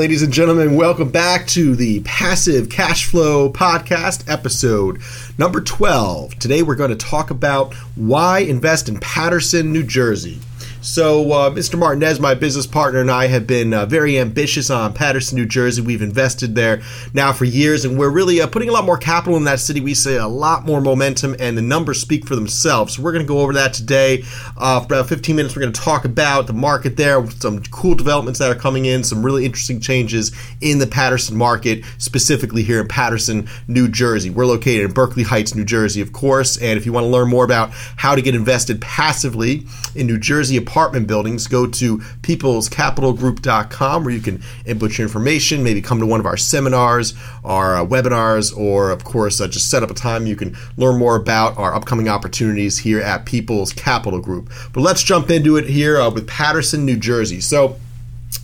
ladies and gentlemen, welcome back to the Passive Cash Flow Podcast, episode number 12. Today we're going to talk about why invest in Paterson, New Jersey. So, uh, Mr. Martinez, my business partner, and I have been uh, very ambitious on Paterson, New Jersey. We've invested there now for years, and we're really uh, putting a lot more capital in that city. We see a lot more momentum, and the numbers speak for themselves. So, we're going to go over that today. Uh, for about 15 minutes, we're going to talk about the market there, some cool developments that are coming in, some really interesting changes in the Paterson market, specifically here in Paterson, New Jersey. We're located in Berkeley Heights, New Jersey, of course. And if you want to learn more about how to get invested passively in New Jersey, apartment buildings, go to peoplescapitalgroup.com where you can input your information, maybe come to one of our seminars, our uh, webinars, or of course, uh, just set up a time you can learn more about our upcoming opportunities here at People's Capital Group. But let's jump into it here uh, with Paterson, New Jersey. So,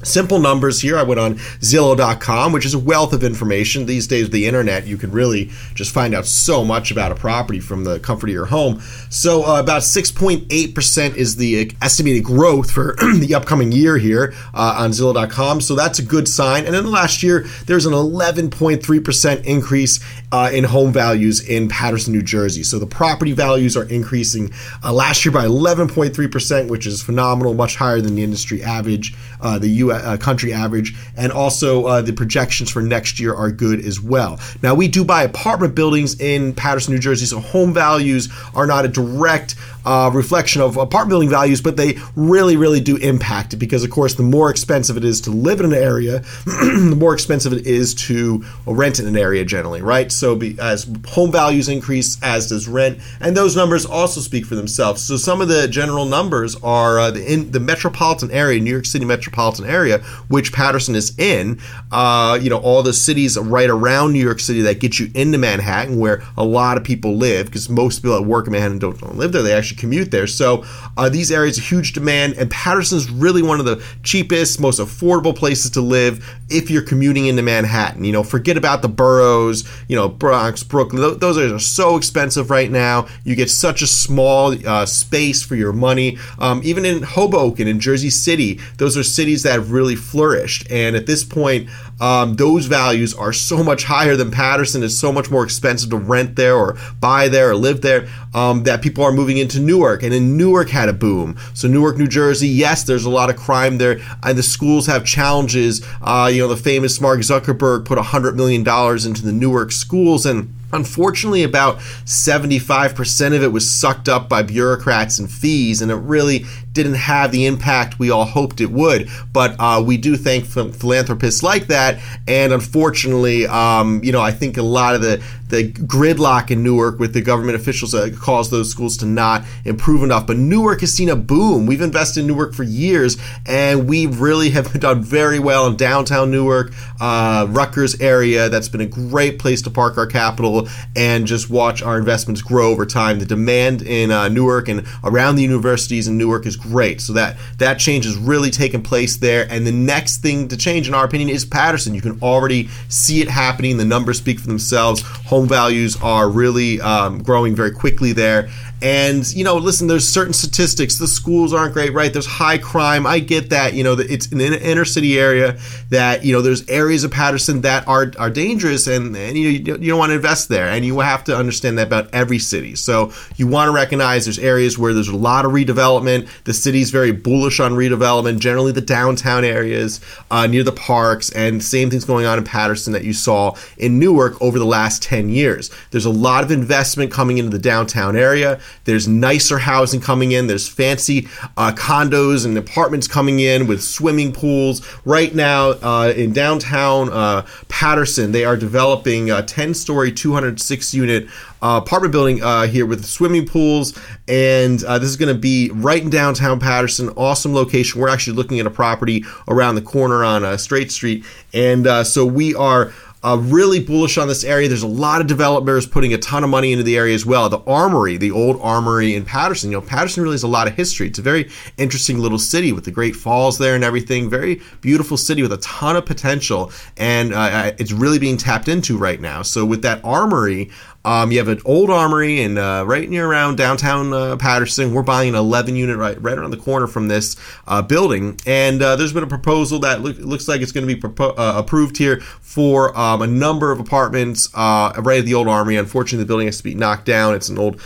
Simple numbers here. I went on Zillow.com, which is a wealth of information. These days, the internet, you can really just find out so much about a property from the comfort of your home. So, uh, about 6.8% is the estimated growth for the upcoming year here uh, on Zillow.com. So, that's a good sign. And then the last year, there's an 11.3% increase uh, in home values in Paterson, New Jersey. So, the property values are increasing uh, last year by 11.3%, which is phenomenal, much higher than the industry average. Uh, the Uh, country average, and also uh, the projections for next year are good as well. Now, we do buy apartment buildings in Paterson, New Jersey, so home values are not a direct uh, reflection of apartment building values, but they really, really do impact it because, of course, the more expensive it is to live in an area, the more expensive it is to rent in an area generally, right? So, be, as home values increase, as does rent, and those numbers also speak for themselves. So, some of the general numbers are uh, the, in the metropolitan area, New York City metropolitan area, which Paterson is in. Uh, you know, all the cities right around New York City that get you into Manhattan, where a lot of people live, because most people that work in Manhattan don't, don't live there. They actually commute there. So uh, these areas are huge demand, and Paterson's really one of the cheapest, most affordable places to live if you're commuting into Manhattan. You know, forget about the boroughs, you know, Bronx, Brooklyn. Those are so expensive right now. You get such a small uh, space for your money. Um, even in Hoboken, in Jersey City, those are cities that have really flourished. And at this point, um, those values are so much higher than Paterson. It's so much more expensive to rent there or buy there or live there um, that people are moving into Newark. And in Newark had a boom. So Newark, New Jersey, yes, there's a lot of crime there, and the schools have challenges. Uh, you know, the famous Mark Zuckerberg put hundred million dollars into the Newark schools and Unfortunately, about 75% of it was sucked up by bureaucrats and fees, and it really didn't have the impact we all hoped it would. But uh, we do thank philanthropists like that, and unfortunately, um, you know, I think a lot of the the gridlock in Newark with the government officials uh, caused those schools to not improve enough. But Newark has seen a boom. We've invested in Newark for years, and we really have done very well in downtown Newark, uh, Rutgers area. That's been a great place to park our capital and just watch our investments grow over time. The demand in uh, Newark and around the universities in Newark is great. So that that change has really taken place there. And the next thing to change, in our opinion, is Paterson. You can already see it happening. The numbers speak for themselves. Home values are really um, growing very quickly there. And you know, listen, there's certain statistics. The schools aren't great, right? There's high crime. I get that. You know, it's an inner city area that you know there's areas of Paterson that are are dangerous, and, and you know you don't want to invest there, and you have to understand that about every city. So you want to recognize there's areas where there's a lot of redevelopment. The city's very bullish on redevelopment. Generally, the downtown areas uh, near the parks, and same things going on in Paterson that you saw in Newark over the last ten years. There's a lot of investment coming into the downtown area. There's nicer housing coming in. There's fancy uh, condos and apartments coming in with swimming pools. Right now, uh, in downtown uh, Paterson, they are developing a 10 story, 206 unit uh, apartment building uh, here with swimming pools. And uh, this is going to be right in downtown Paterson. Awesome location. We're actually looking at a property around the corner on uh, Straight Street. And uh, so we are uh, really bullish on this area. There's a lot of developers putting a ton of money into the area as well. The Armory, the old Armory in Paterson, You know, Paterson really has a lot of history. It's a very interesting little city with the Great Falls there and everything. Very beautiful city with a ton of potential, and uh, it's really being tapped into right now. So with that Armory, Um, you have an old armory and uh, right near around downtown uh, Paterson. We're buying an 11 unit right right around the corner from this uh, building, and uh, there's been a proposal that look, looks like it's going to be propo- uh, approved here for um, a number of apartments uh, right at the old armory. Unfortunately, the building has to be knocked down. It's an old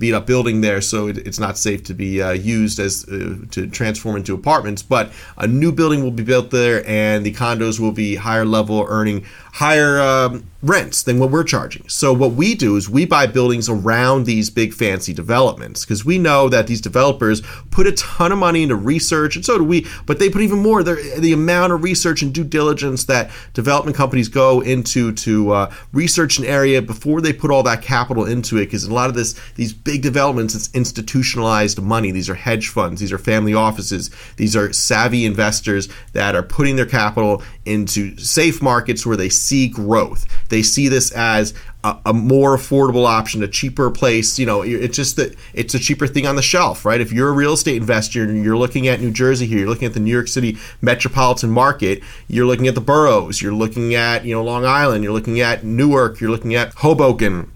beat up building there, so it, it's not safe to be used as to transform into apartments. But a new building will be built there, and the condos will be higher level, earning higher um, rents than what we're charging. So what we do is we buy buildings around these big fancy developments because we know that these developers put a ton of money into research and so do we, but they put even more the amount of research and due diligence that development companies go into to uh, research an area before they put all that capital into it because a lot of this these big developments it's institutionalized money. These are hedge funds, these are family offices, these are savvy investors that are putting their capital into safe markets where they see growth. They see this as a, a, more affordable option, a cheaper place. You know, it's just that it's a cheaper thing on the shelf, right? If you're a real estate investor and you're looking at New Jersey here, you're looking at the New York City metropolitan market, you're looking at the boroughs, you're looking at, you know, Long Island, you're looking at Newark, you're looking at Hoboken.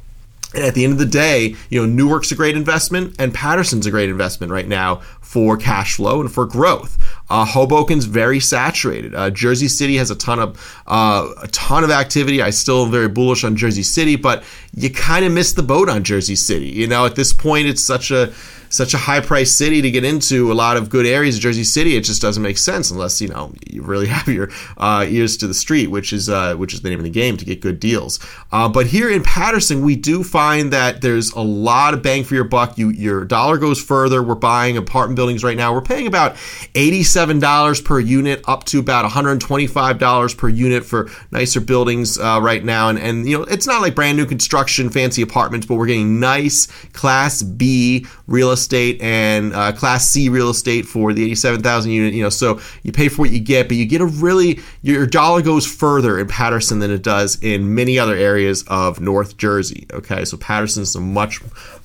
And at the end of the day, you know, Newark's a great investment and Paterson's a great investment right now for cash flow and for growth. Uh, Hoboken's very saturated. Uh, Jersey City has a ton of uh, a ton of activity. I still am very bullish on Jersey City, but you kind of missed the boat on Jersey City. You know, at this point, it's such a such a high priced city to get into a lot of good areas of Jersey City. It just doesn't make sense unless you know you really have your uh, ears to the street, which is uh, which is the name of the game to get good deals. Uh, but here in Paterson, we do find that there's a lot of bang for your buck. You your dollar goes further. We're buying apartment buildings right now. We're paying about eighty-seven dollars per unit, up to about one hundred twenty-five dollars per unit for nicer buildings uh, right now. And and you know it's not like brand new construction, fancy apartments, but we're getting nice Class B real estate estate and uh, Class C real estate for the 87,000 unit. You know, so you pay for what you get, but you get a really your dollar goes further in Paterson than it does in many other areas of North Jersey. Okay, so Paterson is a much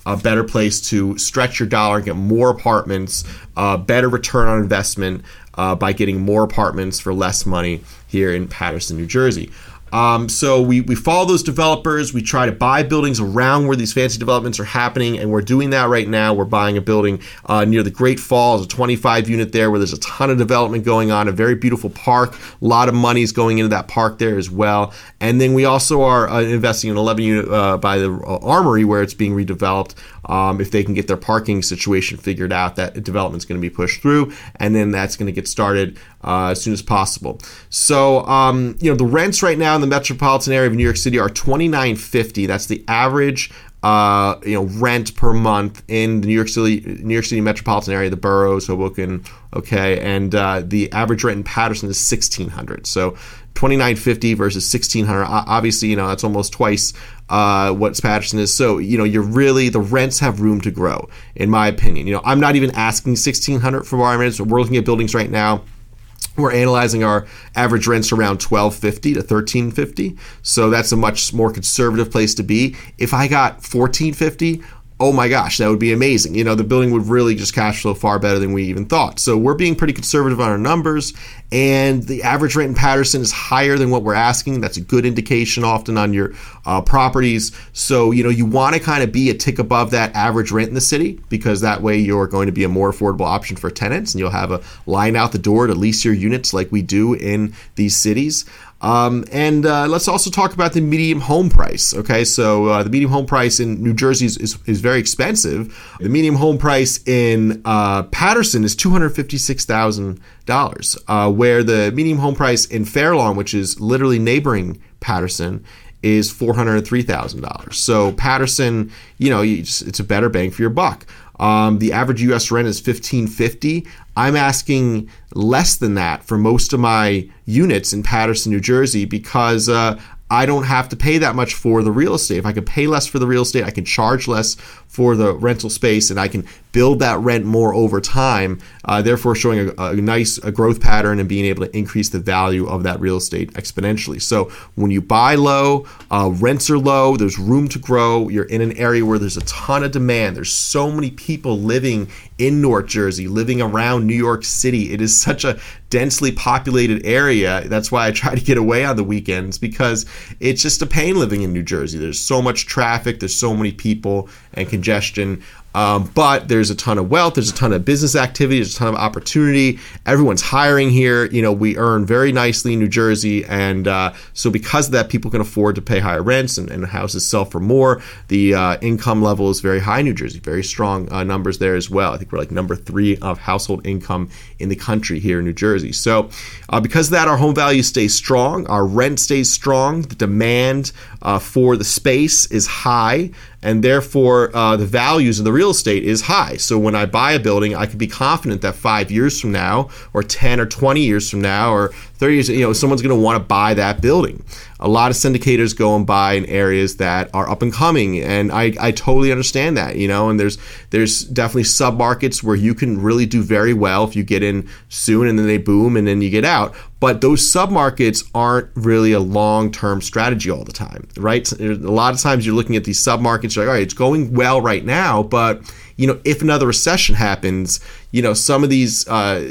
a better place to stretch your dollar get more apartments, uh, better return on investment uh, by getting more apartments for less money here in Paterson, New Jersey. Um, so we, we follow those developers. We try to buy buildings around where these fancy developments are happening, and we're doing that right now. We're buying a building uh, near the Great Falls, a 25 unit there, where there's a ton of development going on, a very beautiful park. A lot of money is going into that park there as well. And then we also are uh, investing in 11 unit uh, by the uh, Armory, where it's being redeveloped. Um, if they can get their parking situation figured out, that development's going to be pushed through, and then that's going to get started uh, as soon as possible. So, um, you know, the rents right now in the metropolitan area of New York City are twenty nine fifty. That's the average. Uh, you know, rent per month in the New York City, New York City metropolitan area, the boroughs, Hoboken, okay, and uh, the average rent in Paterson is sixteen hundred. So 2950 versus 1600 obviously you know that's almost twice uh, what Paterson is so you know you're really the rents have room to grow in my opinion you know I'm not even asking 1600 for our rents we're looking at buildings right now we're analyzing our average rents around 1250 to 1350 so that's a much more conservative place to be. If i got 1450 oh my gosh, that would be amazing. You know, the building would really just cash flow far better than we even thought. So we're being pretty conservative on our numbers, and the average rent in Paterson is higher than what we're asking. That's a good indication often on your uh, properties. So, you know, you want to kind of be a tick above that average rent in the city because that way you're going to be a more affordable option for tenants and you'll have a line out the door to lease your units like we do in these cities. Um, and uh, let's also talk about the medium home price. Okay, so uh, the medium home price in New Jersey is, is, is very expensive. The medium home price in uh, Paterson is two hundred fifty six thousand dollars, uh, where the medium home price in Fairlawn, which is literally neighboring Paterson, is four hundred three thousand dollars. So Paterson, you know, you just, it's a better bang for your buck. Um, the average U.S. rent is fifteen fifty. I'm asking less than that for most of my units in Paterson, New Jersey, because uh, I don't have to pay that much for the real estate. If I can pay less for the real estate, I can charge less for the rental space, and I can build that rent more over time, uh, therefore showing a, a nice a growth pattern and being able to increase the value of that real estate exponentially. So when you buy low, uh, rents are low, there's room to grow. You're in an area where there's a ton of demand. There's so many people living in North Jersey, living around New York City. It is such a densely populated area. That's why I try to get away on the weekends because it's just a pain living in New Jersey. There's so much traffic, there's so many people and congestion. Um, but there's a ton of wealth, there's a ton of business activity, there's a ton of opportunity. Everyone's hiring here. You know, we earn very nicely in New Jersey, and uh, so because of that, people can afford to pay higher rents, and, and houses sell for more. The uh, income level is very high in New Jersey, very strong uh, numbers there as well. I think we're like number three of household income in the country here in New Jersey. So, uh, because of that, our home value stays strong, our rent stays strong, the demand uh, for the space is high and therefore uh, the values of the real estate is high. So when I buy a building, I can be confident that five years from now, or 10 or 20 years from now, or 30 years, you know, someone's going to want to buy that building. A lot of syndicators go and buy in areas that are up and coming, and I, I totally understand that, you know. And there's there's definitely sub markets where you can really do very well if you get in soon and then they boom and then you get out. But those sub markets aren't really a long term strategy all the time, right? A lot of times you're looking at these sub markets, you're like, all right, it's going well right now, but you know, if another recession happens, you know, some of these uh,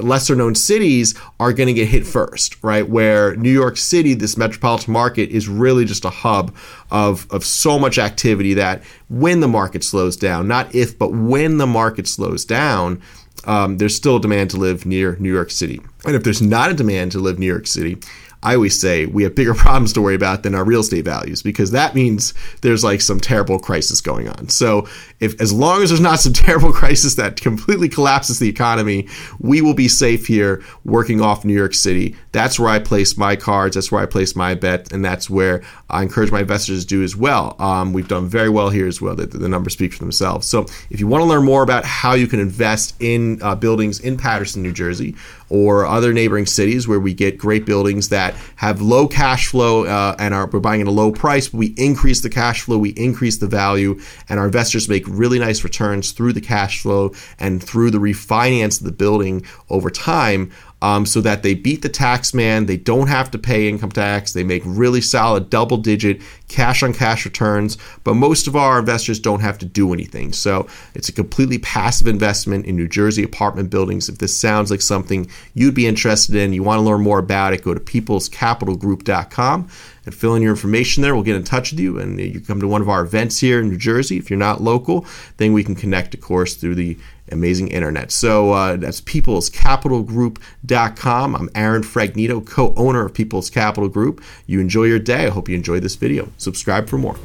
lesser known cities are going to get hit first, right? Where New York City, this metropolitan market, is really just a hub of, of so much activity that when the market slows down, not if, but when the market slows down, um, there's still a demand to live near New York City. And if there's not a demand to live New York City, I always say we have bigger problems to worry about than our real estate values because that means there's like some terrible crisis going on. So if as long as there's not some terrible crisis that completely collapses the economy, we will be safe here working off New York City. That's where I place my cards. That's where I place my bet, and that's where I encourage my investors to do as well. Um, we've done very well here as well. The, the, numbers speak for themselves. So if you want to learn more about how you can invest in uh, buildings in Paterson, New Jersey, or other neighboring cities where we get great buildings that have low cash flow uh, and are we're buying at a low price, we increase the cash flow, we increase the value, and our investors make really nice returns through the cash flow and through the refinance of the building over time um, so that they beat the tax man. They don't have to pay income tax. They make really solid double digit cash on cash returns. But most of our investors don't have to do anything. So it's a completely passive investment in New Jersey apartment buildings. If this sounds like something you'd be interested in, you want to learn more about it, go to peoplescapitalgroup.com and fill in your information there. We'll get in touch with you and you come to one of our events here in New Jersey. If you're not local, then we can connect, of course, through the amazing internet. So uh, that's peoplescapitalgroup.com. I'm Aaron Fragnito, co owner of People's Capital Group. You enjoy your day. I hope you enjoy this video. Subscribe for more.